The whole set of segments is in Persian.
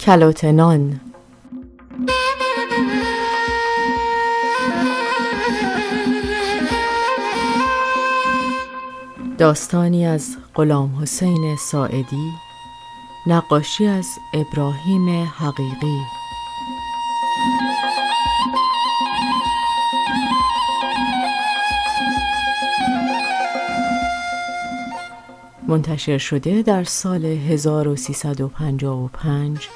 کلاتنان داستانی از غلام حسین ساعدی نقاشی از ابراهیم حقیقی. منتشر شده در سال 1355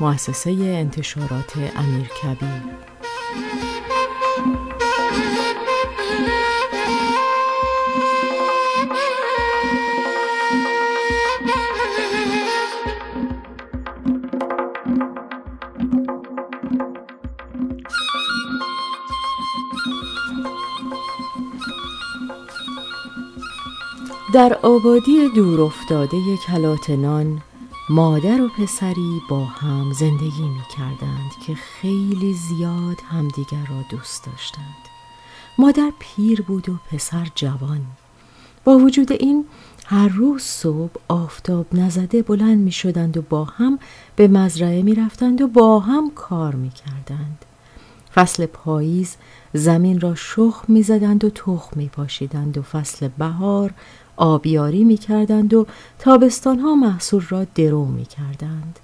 مؤسسه انتشارات امیرکبیر. در آبادی دور افتاده کلاتنان مادر و پسری با هم زندگی می کردند که خیلی زیاد همدیگر را دوست داشتند مادر پیر بود و پسر جوان با وجود این هر روز صبح آفتاب نزده بلند می شدند و با هم به مزرعه می رفتند و با هم کار می کردند. فصل پاییز زمین را شخ می زدند و تخم می پاشیدند و فصل بهار آبیاری می کردند و تابستان ها محصول را درو می کردند.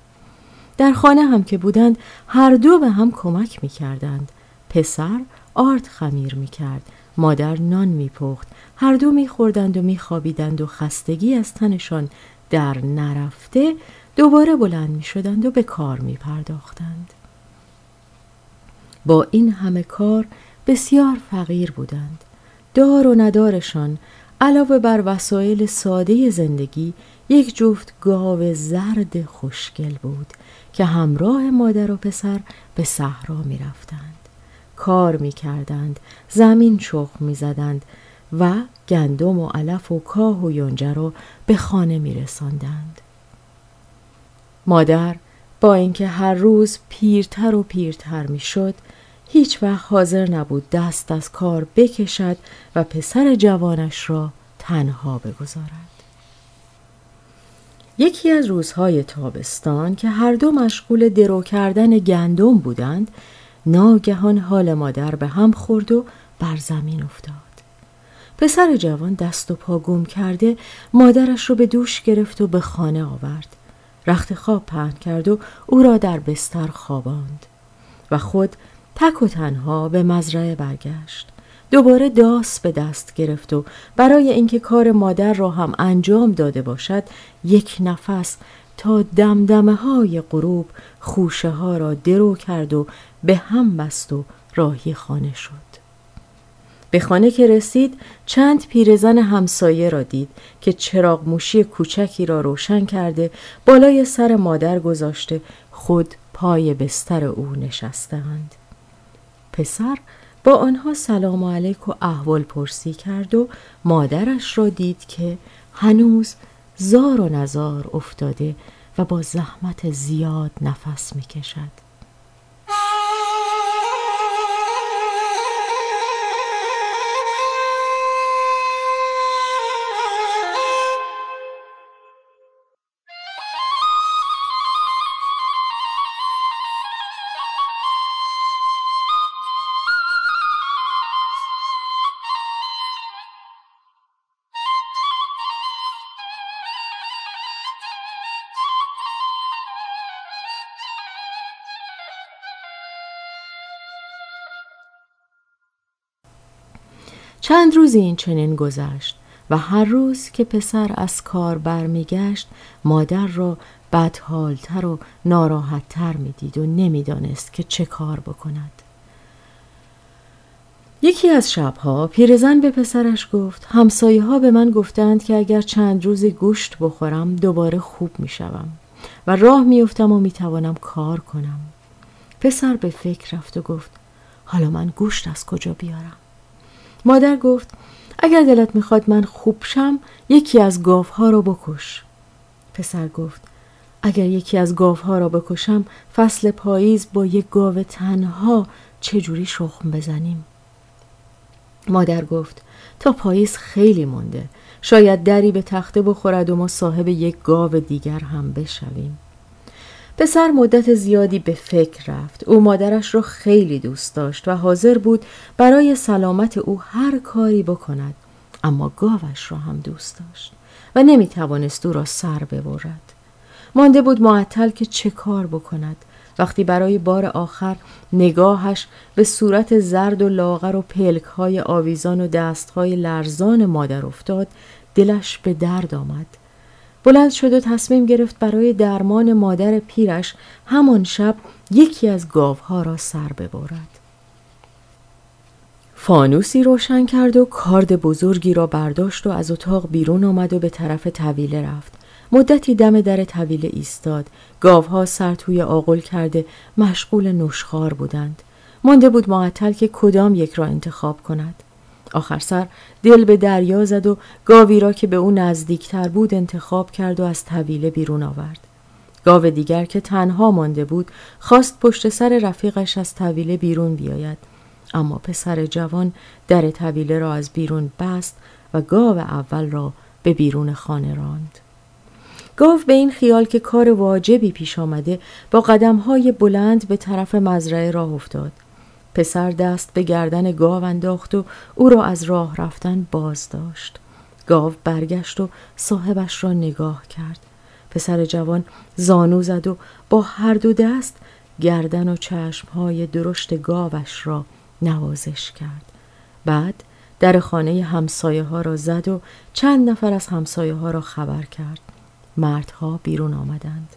در خانه هم که بودند هر دو به هم کمک می کردند. پسر آرد خمیر می کرد. مادر نان می پخت. هر دو می خوردند و می خوابیدند و خستگی از تنشان در نرفته دوباره بلند می شدند و به کار می پرداختند. با این همه کار بسیار فقیر بودند. دار و ندارشان علاوه بر وسایل ساده زندگی یک جفت گاو زرد خوشگل بود که همراه مادر و پسر به صحرا می رفتند. کار می کردند، زمین چخ می زدند و گندم و علف و کاه و یونجه را به خانه می رساندند. مادر با اینکه هر روز پیرتر و پیرتر می شد هیچ وقت حاضر نبود دست از کار بکشد و پسر جوانش را تنها بگذارد. یکی از روزهای تابستان که هر دو مشغول درو کردن گندم بودند ناگهان حال مادر به هم خورد و بر زمین افتاد. پسر جوان دست و پا گم کرده مادرش رو به دوش گرفت و به خانه آورد. رخت خواب پهن کرد و او را در بستر خواباند و خود تک و تنها به مزرعه برگشت دوباره داس به دست گرفت و برای اینکه کار مادر را هم انجام داده باشد یک نفس تا دمدمه های غروب خوشه ها را درو کرد و به هم بست و راهی خانه شد. به خانه که رسید چند پیرزن همسایه را دید که چراغ موشی کوچکی را روشن کرده بالای سر مادر گذاشته خود پای بستر او نشستند. پسر با آنها سلام علیک و احوال پرسی کرد و مادرش را دید که هنوز زار و نزار افتاده و با زحمت زیاد نفس می کشد. چند روزی این چنین گذشت و هر روز که پسر از کار برمیگشت مادر را بدحالتر و ناراحتتر می‌دید و نمی‌دانست که چه کار بکند. یکی از شبها پیرزن به پسرش گفت همسایه ها به من گفتند که اگر چند روزی گوشت بخورم دوباره خوب می‌شوم و راه میافتم و می‌توانم کار کنم. پسر به فکر رفت و گفت حالا من گوشت از کجا بیارم؟ مادر گفت اگر دلت می‌خواد من خوب شم یکی از گاوها را بکش. پسر گفت اگر یکی از گاوها را بکشم فصل پاییز با یک گاو تنها چجوری شخم بزنیم؟ مادر گفت تا پاییز خیلی مونده. شاید دری به تخته بخورد و ما صاحب یک گاو دیگر هم بشویم. پسر مدت زیادی به فکر رفت. او مادرش را خیلی دوست داشت و حاضر بود برای سلامت او هر کاری بکند اما گاوش را هم دوست داشت و نمی توانست او را سر ببرد. مانده بود معطل که چه کار بکند. وقتی برای بار آخر نگاهش به صورت زرد و لاغر و پلک های آویزان و دست های لرزان مادر افتاد دلش به درد آمد. بلند شد و تصمیم گرفت برای درمان مادر پیرش همان شب یکی از گاوها را سر ببرد. فانوسی روشن کرد و کارد بزرگی را برداشت و از اتاق بیرون آمد و به طرف طویله رفت. مدتی دم در طویله ایستاد. گاوها سر توی آغل کرده مشغول نشخار بودند. مانده بود معطل که کدام یک را انتخاب کند. آخر سر دل به دریا زد و گاوی را که به او نزدیکتر بود انتخاب کرد و از طویله بیرون آورد. گاو دیگر که تنها مانده بود خواست پشت سر رفیقش از طویله بیرون بیاید اما پسر جوان در طویله را از بیرون بست و گاو اول را به بیرون خانه راند. گاو به این خیال که کار واجبی پیش آمده با قدمهای بلند به طرف مزرعه راه افتاد. پسر دست به گردن گاو انداخت و او را از راه رفتن باز داشت. گاو برگشت و صاحبش را نگاه کرد. پسر جوان زانو زد و با هر دو دست گردن و چشمهای درشت گاوش را نوازش کرد. بعد در خانه همسایه ها را زد و چند نفر از همسایه ها را خبر کرد. مردها بیرون آمدند.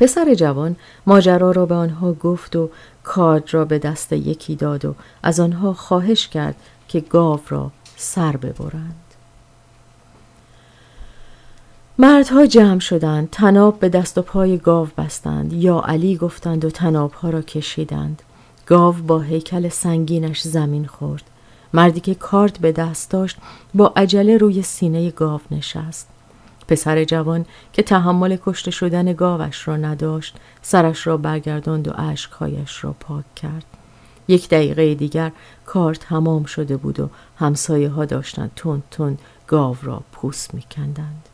پسر جوان ماجرا را به آنها گفت و کارد را به دست یکی داد و از آنها خواهش کرد که گاو را سر ببرند. مردها جمع شدند تناب به دست و پای گاو بستند. یا علی گفتند و تنابها را کشیدند. گاو با هیکل سنگینش زمین خورد. مردی که کارت به دست داشت با عجله روی سینه گاو نشست. پسر جوان که تحمل کشته شدن گاوش را نداشت سرش را برگرداند و اشکهایش را پاک کرد. یک دقیقه دیگر کار تمام شده بود و همسایه ها داشتند تون تون گاو را پوست میکندند.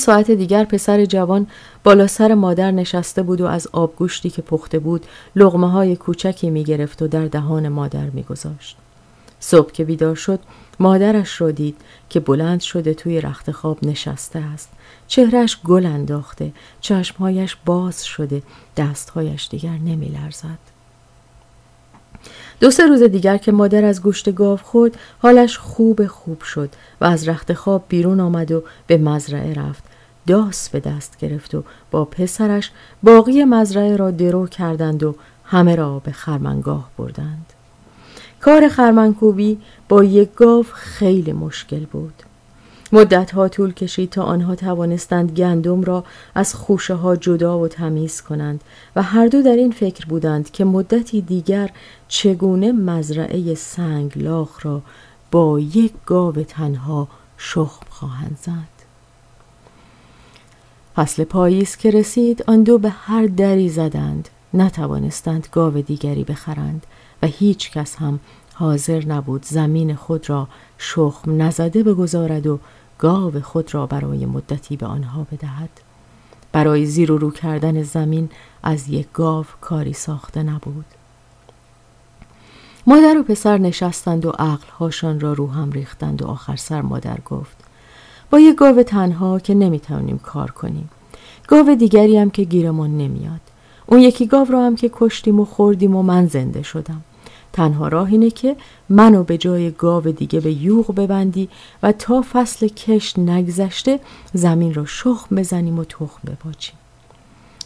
ساعت دیگر پسر جوان بالا سر مادر نشسته بود و از آبگوشتی که پخته بود لغمه های کوچکی می گرفت و در دهان مادر می گذاشت. صبح که بیدار شد مادرش را دید که بلند شده توی رخت خواب نشسته است. چهرش گل انداخته، چشمهایش باز شده، دستهایش دیگر نمی لرزد. دو سه روز دیگر که مادر از گوشت گاو خورد حالش خوب خوب شد و از رخت خواب بیرون آمد و به مزرعه رفت داس به دست گرفت و با پسرش باقی مزرعه را درو کردند و همه را به خرمنگاه بردند کار خرمنکوبی با یک گاو خیلی مشکل بود مدتها طول کشید تا آنها توانستند گندم را از خوشه ها جدا و تمیز کنند و هر دو در این فکر بودند که مدتی دیگر چگونه مزرعه سنگ لاخ را با یک گاو تنها شخم خواهند زد. فصل پاییز که رسید آن دو به هر دری زدند. نتوانستند گاو دیگری بخرند و هیچ کس هم حاضر نبود زمین خود را شخم نزده بگذارد و گاو خود را برای مدتی به آنها بدهد. برای زیر و رو کردن زمین از یک گاو کاری ساخته نبود. مادر و پسر نشستند و عقلهاشان را رو هم ریختند و آخر سر مادر گفت با یک گاو تنها که نمی‌توانیم کار کنیم. گاو دیگری هم که گیرمان نمیاد. اون یکی گاو را هم که کشتیم و خوردیم و من زنده شدم. تنها راه اینه که منو به جای گاو دیگه به یوغ ببندی و تا فصل کشت نگذشته زمین رو شخم بزنیم و تخم بپاچیم.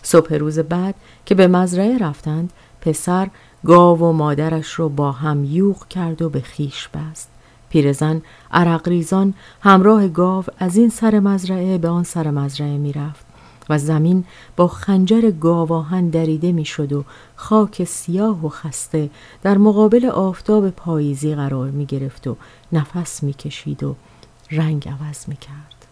صبح روز بعد که به مزرعه رفتند پسر گاو و مادرش را با هم یوغ کرد و به خیش بست. پیرزن عرق ریزان همراه گاو از این سر مزرعه به آن سر مزرعه می‌رفت و زمین با خنجر گاواهن دریده می‌شد و خاک سیاه و خسته در مقابل آفتاب پاییزی قرار می گرفت و نفس می کشید و رنگ عوض می کرد.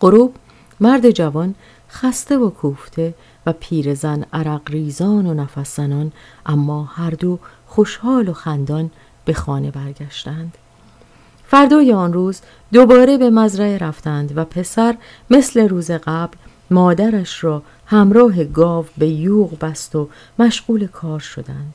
غروب مرد جوان خسته و کوفته و پیرزن عرق ریزان و نفس زنان اما هر دو خوشحال و خندان به خانه برگشتند. فردای آن روز دوباره به مزرعه رفتند و پسر مثل روز قبل مادرش را همراه گاو به یوغ بست و مشغول کار شدند.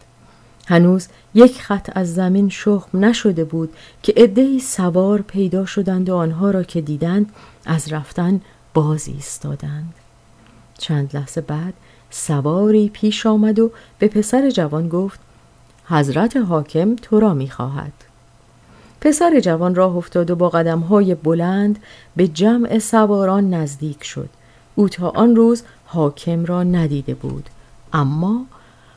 هنوز یک خط از زمین شخم نشده بود که عدهای سوار پیدا شدند و آنها را که دیدند از رفتن باز ایستادند. چند لحظه بعد سواری پیش آمد و به پسر جوان گفت حضرت حاکم تو را می خواهد. پسر جوان راه افتاد و با قدم های بلند به جمع سواران نزدیک شد. او تا آن روز حاکم را ندیده بود. اما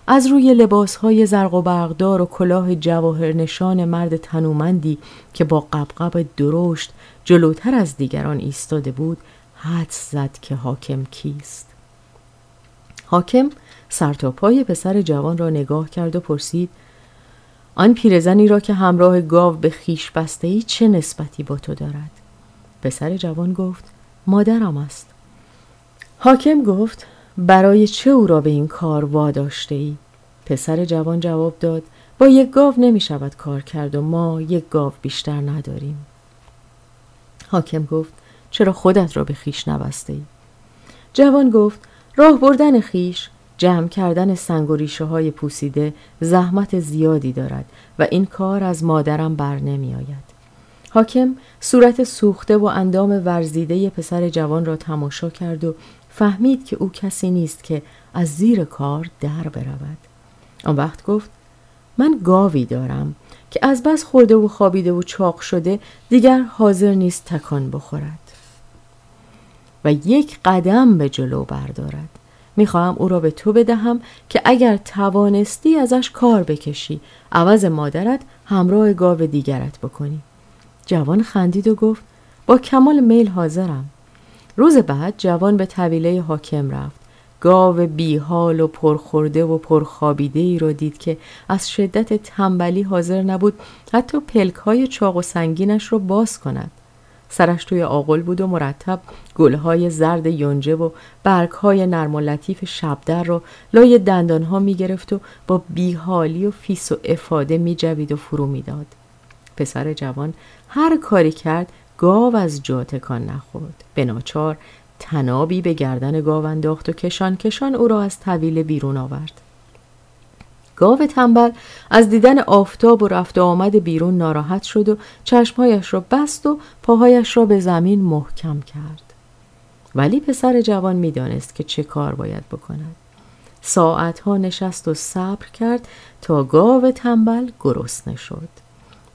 از روی لباس های زرق و برقدار و کلاه جواهر نشان مرد تنومندی که با قبقب درشت جلوتر از دیگران ایستاده بود حدس زد که حاکم کیست حاکم سر تا پای پسر جوان را نگاه کرد و پرسید آن پیرزنی را که همراه گاو به خیش بسته ای چه نسبتی با تو دارد پسر جوان گفت مادرم است حاکم گفت برای چه او را به این کار واداشته ای؟ پسر جوان جواب داد با یک گاو نمی شود کار کرد و ما یک گاو بیشتر نداریم حاکم گفت چرا خودت را به خیش نبسته ای؟ جوان گفت راه بردن خیش جمع کردن سنگ و ریشه های پوسیده زحمت زیادی دارد و این کار از مادرم بر نمی آید. حاکم صورت سوخته و اندام ورزیده پسر جوان را تماشا کرد و فهمید که او کسی نیست که از زیر کار در برود. آن وقت گفت من گاوی دارم که از بس خورده و خوابیده و چاق شده دیگر حاضر نیست تکان بخورد. و یک قدم به جلو بردارد می‌خواهم او را به تو بدهم که اگر توانستی ازش کار بکشی عوض مادرت همراه گاو دیگرت بکنی. جوان خندید و گفت با کمال میل حاضرم. روز بعد جوان به طویله حاکم رفت. گاو بیحال و پرخورده و پرخابیده ای را دید که از شدت تنبلی حاضر نبود حتی پلک های چاق و سنگینش را باز کند. سرش توی آغل بود و مرتب گلهای زرد یونجه و برگهای نرم و لطیف شبدر رو لای دندانها می‌گرفت و با بیحالی و فیس و افاده میجوید و فرو می‌داد. پسر جوان هر کاری کرد گاو از جا تکان نخورد. به ناچار طنابی به گردن گاو انداخت و کشان کشان او را از طویله بیرون آورد. گاو تنبل از دیدن آفتاب و رفت و آمد بیرون ناراحت شد و چشمهایش را بست و پاهایش را به زمین محکم کرد. ولی پسر جوان می‌دانست که چه کار باید بکند. ساعتها نشست و صبر کرد تا گاو تنبل گرسنه شد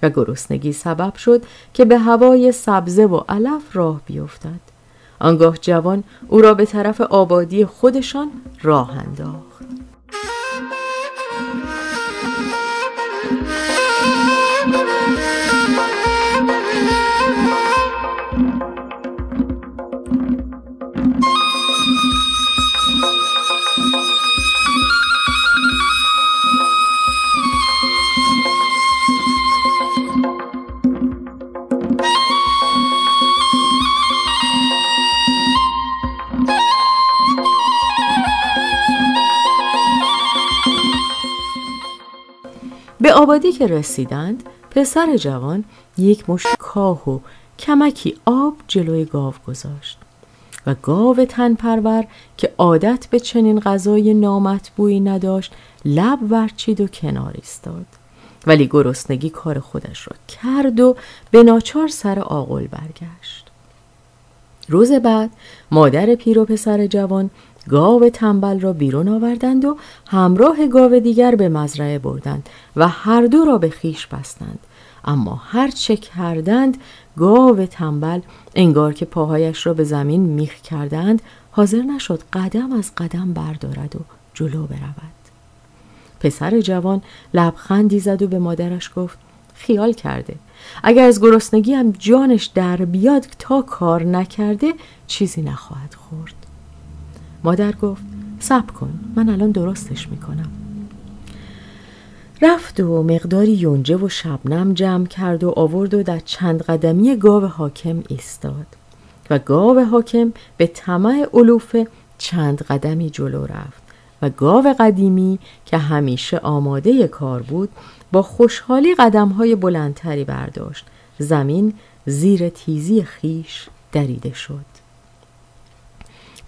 و گرسنگی سبب شد که به هوای سبزه و علف راه بیفتد. آنگاه جوان او را به طرف آبادی خودشان راه انداخت. آبادی که رسیدند پسر جوان یک مشت کاه و کمکی آب جلوی گاو گذاشت و گاو تن پرور که عادت به چنین غذای نامطبوعی نداشت لب ورچید و کنار ایستاد. ولی گرسنگی کار خودش را کرد و به ناچار سر آغل برگشت. روز بعد مادر پیر و پسر جوان گاو تنبل را بیرون آوردند و همراه گاو دیگر به مزرعه بردند و هر دو را به خیش بستند. اما هر چه کردند گاو تنبل انگار که پاهایش را به زمین میخ کردند حاضر نشد قدم از قدم بردارد و جلو برود. پسر جوان لبخندی زد و به مادرش گفت خیال کرده اگر از گرسنگی هم جانش در بیاد تا کار نکرده چیزی نخواهد خورد. مادر گفت صبر کن من الان درستش می‌کنم. رفت و مقداری یونجه و شبنم جمع کرد و آورد و در چند قدمی گاو حاکم ایستاد. و گاو حاکم به طمع علوف چند قدمی جلو رفت. و گاو قدیمی که همیشه آماده کار بود با خوشحالی قدمهای بلندتری برداشت. زمین زیر تیزی خیش دریده شد.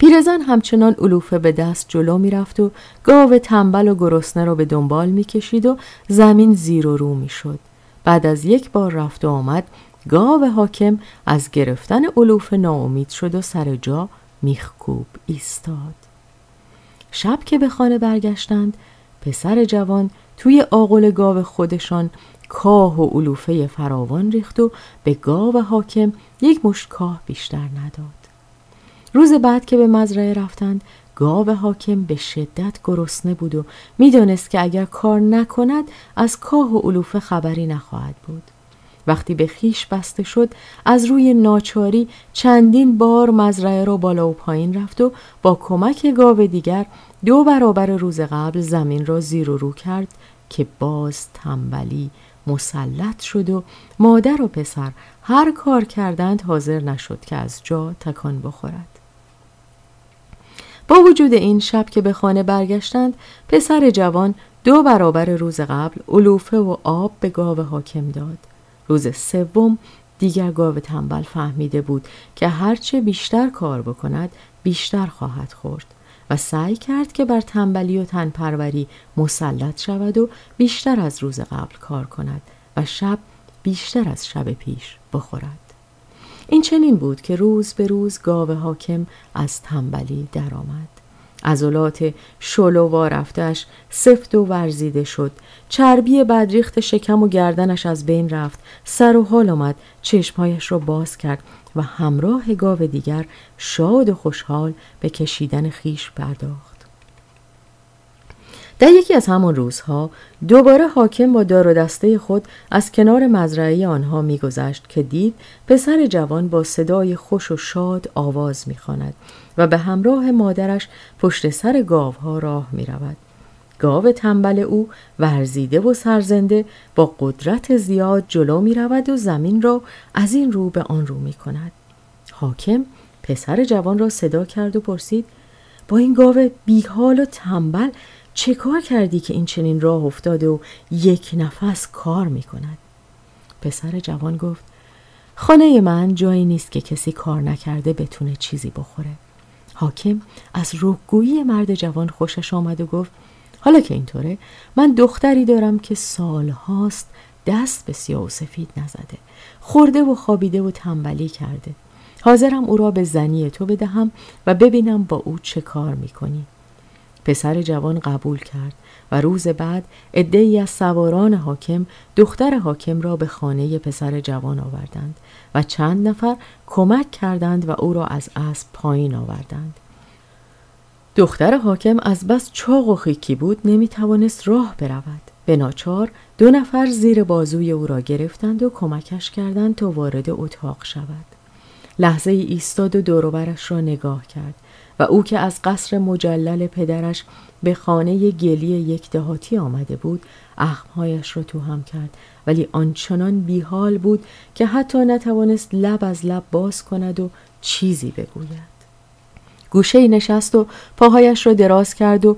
پیرزن همچنان علوفه به دست جلو می‌رفت و گاو تنبل و گرسنه را به دنبال می‌کشید و زمین زیر و رو می‌شد. بعد از یک بار رفت و آمد گاو حاکم از گرفتن علوف ناامید شد و سر جا میخکوب ایستاد. شب که به خانه برگشتند پسر جوان توی آغل گاو خودشان کاه و علوفه فراوان ریخت و به گاو حاکم یک مشت کاه بیشتر نداد. روز بعد که به مزرعه رفتند گاو حاکم به شدت گرسنه بود و می‌دانست که اگر کار نکند از کاه و علوفه خبری نخواهد بود. وقتی به خیش بسته شد از روی ناچاری چندین بار مزرعه را بالا و پایین رفت و با کمک گاو دیگر دو برابر روز قبل زمین را زیر و رو کرد که باز تنبلی مسلط شد و مادر و پسر هر کار کردند حاضر نشد که از جا تکان بخورد. با وجود این شب که به خانه برگشتند پسر جوان دو برابر روز قبل علوفه و آب به گاو حاکم داد. روز سوم دیگر گاو تنبل فهمیده بود که هرچه بیشتر کار بکند بیشتر خواهد خورد و سعی کرد که بر تنبلی و تنپروری مسلط شود و بیشتر از روز قبل کار کند و شب بیشتر از شب پیش بخورد. این چنین بود که روز به روز گاو حاکم از تنبلی درآمد. عضلات شلو رفتش سفت و ورزیده شد. چربی بدریخت شکم و گردنش از بین رفت. سر و حال آمد. چشمهایش را باز کرد و همراه گاو دیگر شاد و خوشحال به کشیدن خیش پرداخت. در یکی از همان روزها دوباره حاکم با دار و دسته خود از کنار مزرعه آنها میگذشت که دید پسر جوان با صدای خوش و شاد آواز می‌خواند و به همراه مادرش پشت سر گاوها راه می‌رود گاو تنبل او ورزیده و سرزنده با قدرت زیاد جلو می رود و زمین را از این رو به آن رو می کند. حاکم پسر جوان را صدا کرد و پرسید با این گاو بیحال و تنبل چه کار کردی که این چنین راه افتاده و یک نفس کار می کند؟ پسر جوان گفت خانه من جایی نیست که کسی کار نکرده بتونه چیزی بخوره. حاکم از رکگویی مرد جوان خوشش آمد و گفت حالا که اینطوره من دختری دارم که سالهاست دست به سیاه و سفید نزده خورده و خوابیده و تنبلی کرده حاضرم او را به زنی تو بدهم و ببینم با او چه کار می‌کنی پسر جوان قبول کرد و روز بعد عدهای از سواران حاکم دختر حاکم را به خانه پسر جوان آوردند و چند نفر کمک کردند و او را از اسب پایین آوردند. دختر حاکم از بس چاق و خیکی بود نمی توانست راه برود. به ناچار دو نفر زیر بازوی او را گرفتند و کمکش کردند تا وارد اتاق شود. لحظه ای ایستاد و دوروبرش را نگاه کرد. و او که از قصر مجلل پدرش به خانه گلی یک دهاتی آمده بود اخمهایش را تو هم کرد. ولی آنچنان بیحال بود که حتی نتوانست لب از لب باز کند و چیزی بگوید. گوشه نشست و پاهایش را دراز کرد و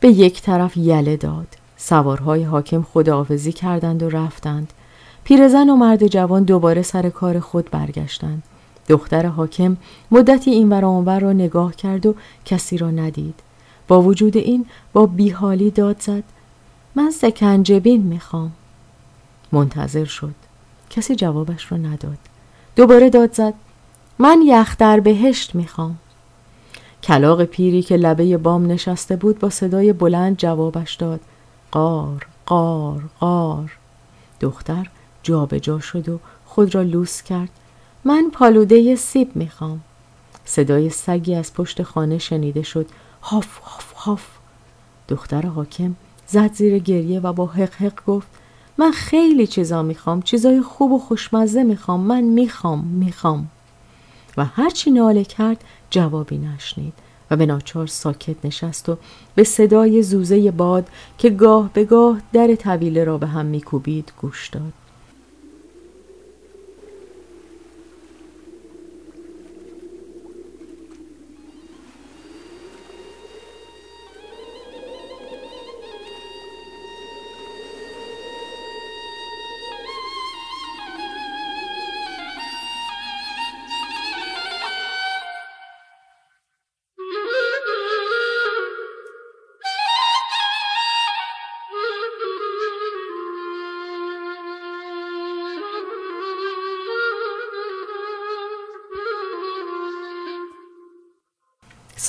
به یک طرف یله داد. سوارهای حاکم خداحافظی کردند و رفتند. پیرزن و مرد جوان دوباره سر کار خود برگشتند. دختر حاکم مدتی این ور را نگاه کرد و کسی را ندید. با وجود این با بیحالی داد زد. من سکنجبین می‌خوام. منتظر شد. کسی جوابش را نداد. دوباره داد زد. من یخ در بهشت می‌خوام. کلاق پیری که لبه بام نشسته بود با صدای بلند جوابش داد. قار قار قار. دختر جابجا جا شد و خود را لوس کرد. من پالوده سیب می‌خوام. صدای سگی از پشت خانه شنیده شد. هاف هاف هاف. دختر حاکم زد زیر گریه و با حق حق گفت من خیلی چیزا می‌خوام چیزای خوب و خوشمزه می‌خوام من می‌خوام می‌خوام. و هرچی ناله کرد جوابی نشنید و به ناچار ساکت نشست و به صدای زوزه باد که گاه به گاه در طویله را به هم میکوبید گوش داد.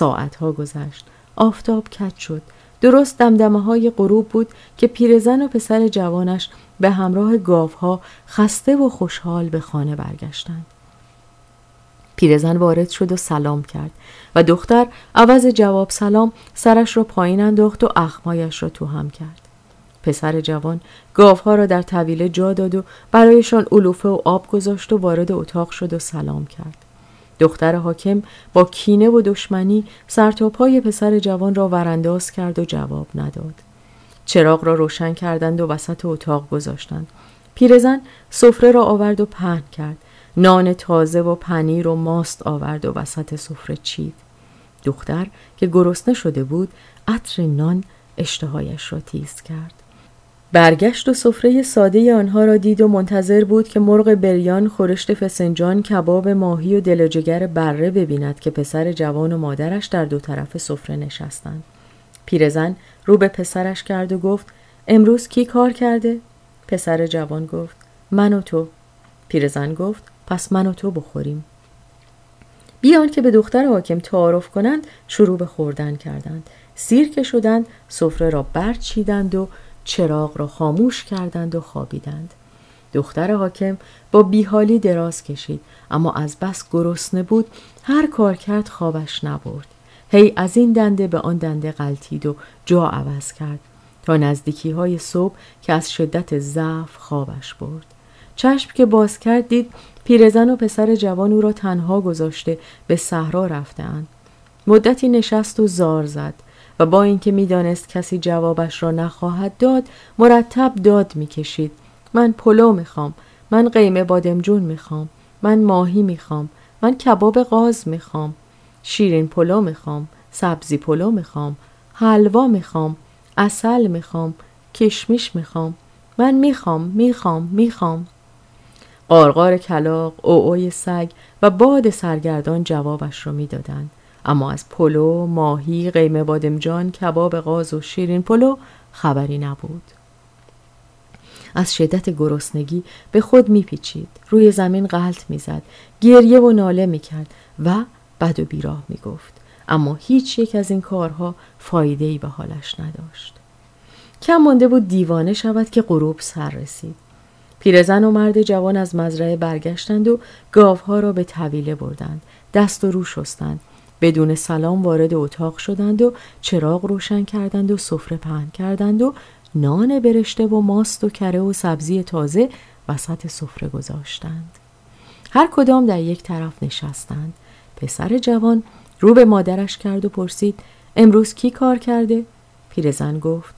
ساعتها گذشت. آفتاب کج شد. درست دمدمه های غروب بود که پیرزن و پسر جوانش به همراه گاوها خسته و خوشحال به خانه برگشتند. پیرزن وارد شد و سلام کرد و دختر عوض جواب سلام سرش را پایین انداخت و اخمایش را تو هم کرد. پسر جوان گاوها را در طویله جا داد و برایشان علوفه و آب گذاشت و وارد اتاق شد و سلام کرد. دختر حاکم با کینه و دشمنی پای پسر جوان را ورانداز کرد و جواب نداد. چراغ را روشن کردند و وسط اتاق گذاشتند. پیرزن سفره را آورد و پهن کرد. نان تازه و پنیر و ماست آورد و وسط سفره چید. دختر که گرسنه شده بود عطر نان اشتهایش را تیز کرد. برگشت و سفره ساده آنها را دید و منتظر بود که مرغ بریان خورشت فسنجان کباب ماهی و دل جگر بره ببیند که پسر جوان و مادرش در دو طرف سفره نشستند. پیرزن رو به پسرش کرد و گفت امروز کی کار کرده؟ پسر جوان گفت من و تو. پیرزن گفت پس من و تو بخوریم. بیان که به دختر حاکم تعارف کنند شروع به خوردن کردند. سیر که شدند سفره را برچیدند و چراغ را خاموش کردند و خوابیدند. دختر حاکم با بیحالی دراز کشید اما از بس گرسنه بود هر کار کرد خوابش نبرد. هی از این دنده به آن دنده غلطید و جا عوض کرد. تا نزدیکی های صبح که از شدت ضعف خوابش برد. چشم که باز کرد دید پیرزن و پسر جوان او را تنها گذاشته به صحرا رفتهاند. مدتی نشست و زار زد. و با اینکه می‌دانست کسی جوابش را نخواهد داد مرتب داد می‌کشید. من پلو می‌خوام من قیمه بادمجون می‌خوام من ماهی می‌خوام من کباب غاز می‌خوام شیرین پلو می‌خوام سبزی پلو می‌خوام حلوا می‌خوام عسل می‌خوام کشمش می‌خوام من می‌خوام می‌خوام می‌خوام. قارقار کلاغ عوعوی سگ و باد سرگردان جوابش را می‌دادند. اما از پلو، ماهی، قیمه بادمجان، کباب غاز و شیرین پلو خبری نبود. از شدت گرسنگی به خود میپیچید. روی زمین غلط می‌زد. گریه و ناله می‌کرد و بد و بیراه می‌گفت. اما هیچ یک از این کارها فایده ای به حالش نداشت. کم مانده بود دیوانه شود که غروب سر رسید. پیرزن و مرد جوان از مزرعه برگشتند و گاوها را به طویله بردند. دست و رو شستند. بدون سلام وارد اتاق شدند و چراغ روشن کردند و سفره پهن کردند و نان برشته و ماست و کره و سبزی تازه وسط سفره گذاشتند. هر کدام در یک طرف نشستند. پسر جوان رو به مادرش کرد و پرسید امروز کی کار کرده؟ پیرزن گفت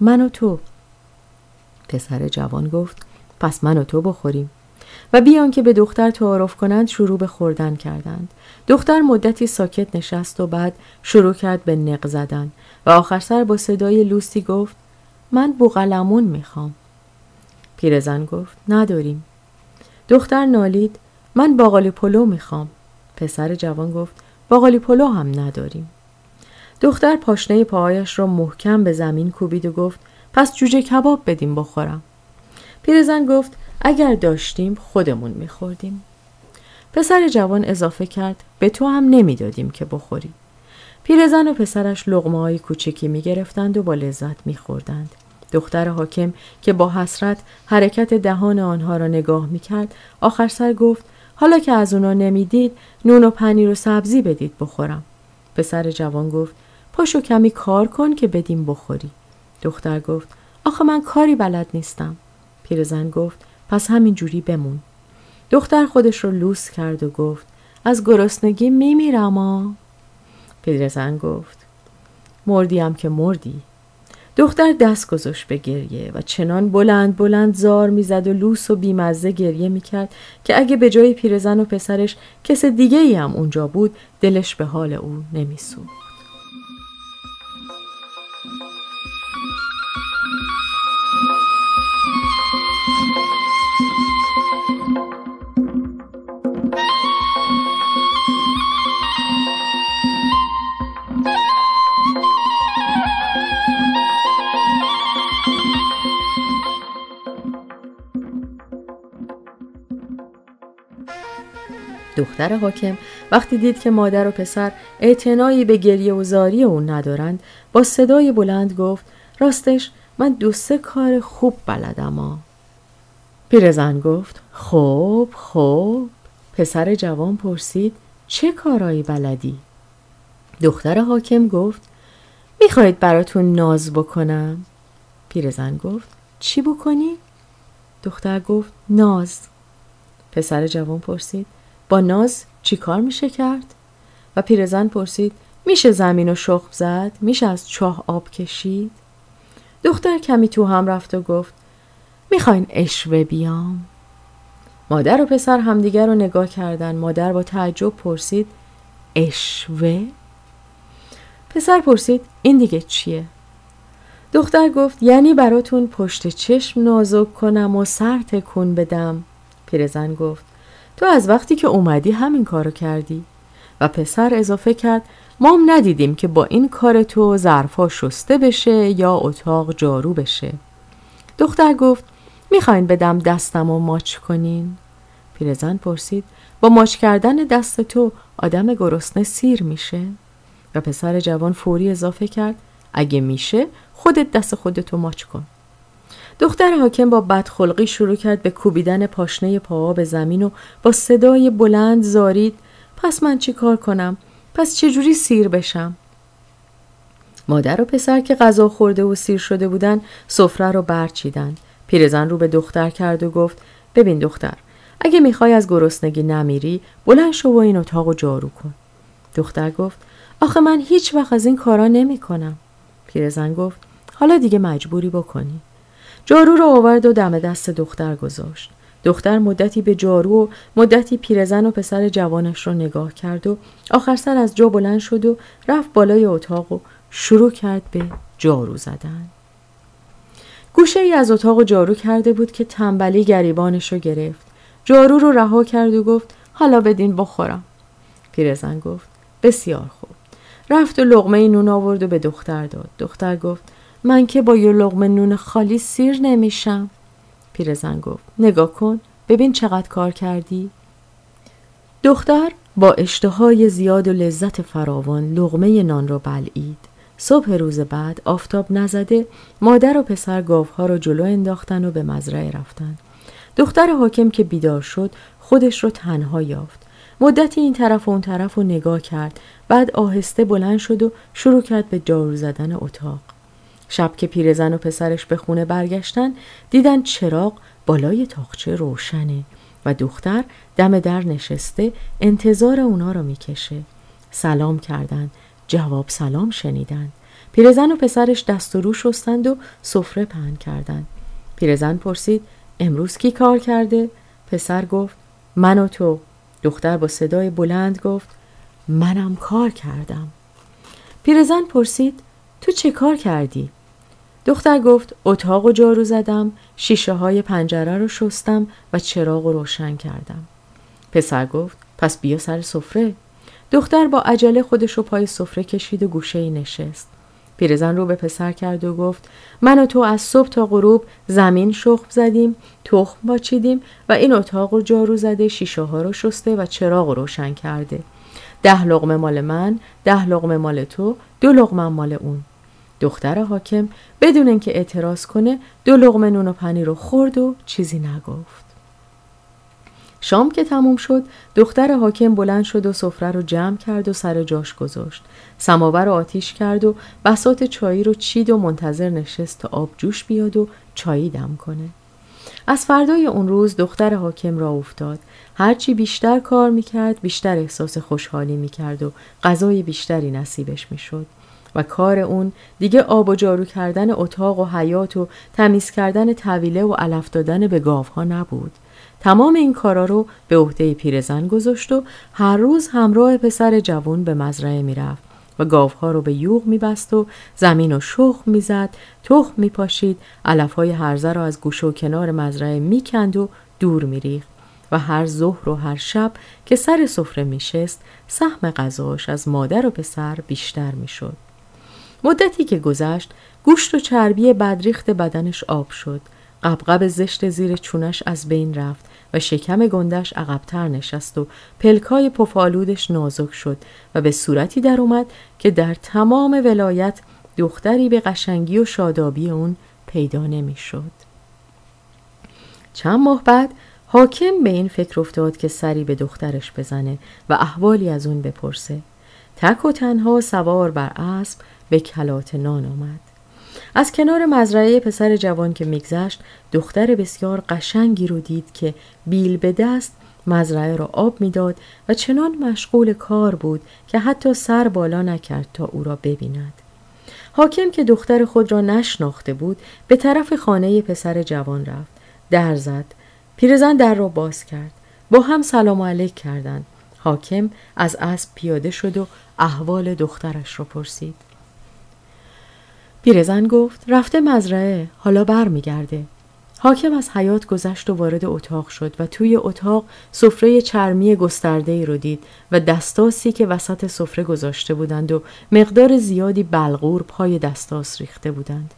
من و تو. پسر جوان گفت پس من و تو بخوریم. و بیان که به دختر تعارف کنند شروع به خوردن کردند. دختر مدتی ساکت نشست و بعد شروع کرد به نق زدن و آخر سر با صدای لوسی گفت من بوغلمون می‌خوام. پیرزن گفت نداریم. دختر نالید من باقالی پلو می‌خوام. پسر جوان گفت باقالی پلو هم نداریم. دختر پاشنه پاهایش را محکم به زمین کوبید و گفت پس جوجه کباب بدیم بخورم. پیرزن گفت اگر داشتیم خودمون میخوردیم. پسر جوان اضافه کرد به تو هم نمی‌دادیم که بخوری. پیرزن و پسرش لغمه های کوچکی می‌گرفتند و با لذت میخوردند. دختر حاکم که با حسرت حرکت دهان آنها را نگاه می‌کرد آخر سر گفت حالا که از اونا نمی‌دید نون و پنیر و سبزی بدید بخورم. پسر جوان گفت پاشو کمی کار کن که بدیم بخوری. دختر گفت آخه من کاری بلد نیستم. پیرزن گفت پس همین جوری بمون. دختر خودش رو لوس کرد و گفت از گرسنگی میمیرم آ. پیرزن گفت مردیم که مردی. دختر دست گذاشت به گریه و چنان بلند بلند زار می‌زد و لوس و بیمزه گریه می‌کرد که اگه به جای پیرزن و پسرش کس دیگه ای هم اونجا بود دلش به حال او نمیسود. دختر حاکم وقتی دید که مادر و پسر اعتنایی به گریه و زاری اون ندارند با صدای بلند گفت راستش من دو سه کار خوب بلدم ها. پیرزن گفت خوب خوب پسر جوان پرسید چه کارایی بلدی؟ دختر حاکم گفت می‌خواید براتون ناز بکنم؟ پیرزن گفت چی بکنی؟ دختر گفت ناز پسر جوان پرسید با ناز چی کار میشه کرد؟ و پیرزن پرسید میشه زمین و شخم زد؟ میشه از چاه آب کشید؟ دختر کمی تو هم رفت و گفت می‌خواین اشوه بیام؟ مادر و پسر همدیگر رو نگاه کردن مادر با تعجب پرسید اشوه؟ پسر پرسید این دیگه چیه؟ دختر گفت یعنی براتون پشت چشم نازک کنم و سر تکون بدم پیرزن گفت تو از وقتی که اومدی همین کارو کردی. و پسر اضافه کرد ما هم ندیدیم که با این کار تو ظرفا شسته بشه یا اتاق جارو بشه. دختر گفت می‌خواین بدم دستم و ماچ کنین؟ پیرزن پرسید با ماچ کردن دست تو آدم گرسنه سیر میشه؟ و پسر جوان فوری اضافه کرد اگه میشه خودت دست خودتو ماچ کن. دختر حاکم با بدخلقی شروع کرد به کوبیدن پاشنه پاها به زمین و با صدای بلند زارید پس من چی کار کنم؟ پس چجوری سیر بشم؟ مادر و پسر که غذا خورده و سیر شده بودن سفره رو برچیدن پیرزن رو به دختر کرد و گفت ببین دختر اگه می‌خوای از گرسنگی نمیری بلند شو و این اتاق جارو کن دختر گفت آخه من هیچ وقت از این کارا نمی کنم پیرزن گفت حالا دیگه مجبوری بکنی جارو رو آورد و دم دست دختر گذاشت. دختر مدتی به جارو و مدتی پیرزن و پسر جوانش رو نگاه کرد و آخر سر از جا بلند شد و رفت بالای اتاق و شروع کرد به جارو زدن. گوشه ای از اتاق جارو کرده بود که تنبلی گریبانش رو گرفت. جارو رو رها کرد و گفت حالا بدین بخورم. پیرزن گفت بسیار خوب. رفت و لغمه نون آورد و به دختر داد. دختر گفت من که با یه لغمه نون خالی سیر نمیشم. پیرزن گفت نگاه کن ببین چقدر کار کردی. دختر با اشتهای زیاد و لذت فراوان لغمه نان را بلعید. صبح روز بعد آفتاب نزده مادر و پسر گاوها را جلو انداختن و به مزرعه رفتن. دختر حاکم که بیدار شد خودش رو تنها یافت. مدتی این طرف و اون طرف رو نگاه کرد بعد آهسته بلند شد و شروع کرد به جارو زدن اتاق. شب که پیرزن و پسرش به خونه برگشتن دیدن چراغ بالای تاخچه روشنه و دختر دم در نشسته انتظار اونا رو می‌کشه. سلام کردند جواب سلام شنیدن. پیرزن و پسرش دست و رو شستند و سفره پهن کردند پیرزن پرسید امروز کی کار کرده؟ پسر گفت من و تو. دختر با صدای بلند گفت منم کار کردم. پیرزن پرسید تو چه کار کردی؟ دختر گفت اتاق و جارو زدم شیشه های پنجره رو شستم و چراغ رو روشن کردم. پسر گفت پس بیا سر سفره. دختر با عجله خودش رو پای سفره کشید و گوشه ای نشست. پیرزن رو به پسر کرد و گفت من و تو از صبح تا غروب زمین شخم زدیم تخم باچیدیم و این اتاق رو جارو زده شیشه ها رو شسته و چراغ رو روشن کرده. ده لغمه مال من ده لغمه مال تو دو لغمه مال اون. دختر حاکم بدون اینکه اعتراض کنه دو لغمه نون و پنیر رو خورد و چیزی نگفت. شام که تموم شد دختر حاکم بلند شد و سفره رو جمع کرد و سر جاش گذاشت. سماور رو آتیش کرد و بسات چایی رو چید و منتظر نشست تا آب جوش بیاد و چایی دم کنه. از فردای اون روز دختر حاکم را افتاد. هرچی بیشتر کار می‌کرد بیشتر احساس خوشحالی می‌کرد و غذای بیشتری نصیبش می‌شد. و کار اون دیگه آب و جارو کردن اتاق و حیات و تمیز کردن طویله و علف دادن به گاوها نبود. تمام این کارا رو به عهده پیرزن گذاشت و هر روز همراه پسر جوان به مزرعه می‌رفت و گاوها رو به یوغ میبست و زمین و شخ می‌زد تخم میپاشید علفهای هرزه را از گوشه و کنار مزرعه می‌کند و دور میریخت و هر ظهر و هر شب که سر سفره میشست سهم غذاش از مادر و پسر بیشتر می‌شد. مدتی که گذشت گوشت و چربی بدریخت بدنش آب شد قبقب زشت زیر چونش از بین رفت و شکم گندش عقبتر نشست و پلکای پفالودش نازک شد و به صورتی در اومد که در تمام ولایت دختری به قشنگی و شادابی اون پیدا نمی‌شد. چند ماه بعد حاکم به این فکر افتاد که سری به دخترش بزنه و احوالی از اون بپرسه. تک و تنها سوار بر اسب به کلات نان آمد. از کنار مزرعه پسر جوان که میگذشت دختر بسیار قشنگی رو دید که بیل به دست مزرعه را آب می‌داد و چنان مشغول کار بود که حتی سر بالا نکرد تا او را ببیند. حاکم که دختر خود را نشناخته بود به طرف خانه پسر جوان رفت. در زد. پیرزن در را باز کرد. با هم سلام علیک کردند. حاکم از اسب پیاده شد و احوال دخترش را پرسید. پیرزن گفت رفته مزرعه حالا برمیگرده حاکم از حیات گذشت و وارد اتاق شد و توی اتاق سفره چرمی گسترده ای رو دید و دستاسی که وسط سفره گذاشته بودند و مقدار زیادی بلغور پای دستاس ریخته بودند.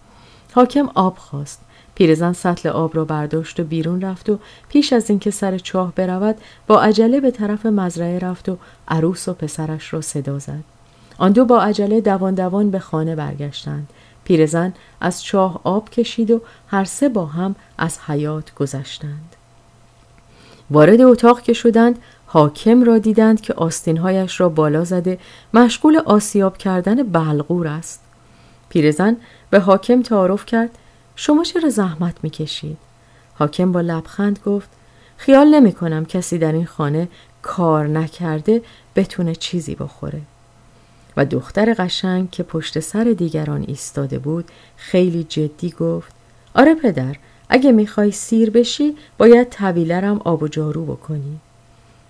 حاکم آب خواست. پیرزن سطل آب را برداشت و بیرون رفت و پیش از اینکه سر چاه برود با عجله به طرف مزرعه رفت و عروس و پسرش را صدا زد. آن دو با عجله دوان دوان به خانه برگشتند. پیرزن از چاه آب کشید و هر سه با هم از حیات گذشتند. وارد اتاق که شدند حاکم را دیدند که آستینهایش را بالا زده مشغول آسیاب کردن بلغور است. پیرزن به حاکم تعارف کرد شما چرا زحمت می‌کشید؟ حاکم با لبخند گفت خیال نمی کنم کسی در این خانه کار نکرده بتونه چیزی بخوره. و دختر قشنگ که پشت سر دیگران ایستاده بود خیلی جدی گفت آره پدر اگه می‌خوای سیر بشی باید طویلرم آب و جارو بکنی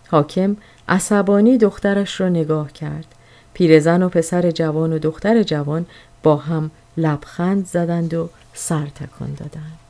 حاکم عصبانی دخترش را نگاه کرد پیرزن و پسر جوان و دختر جوان با هم لبخند زدند و سر تکان دادند.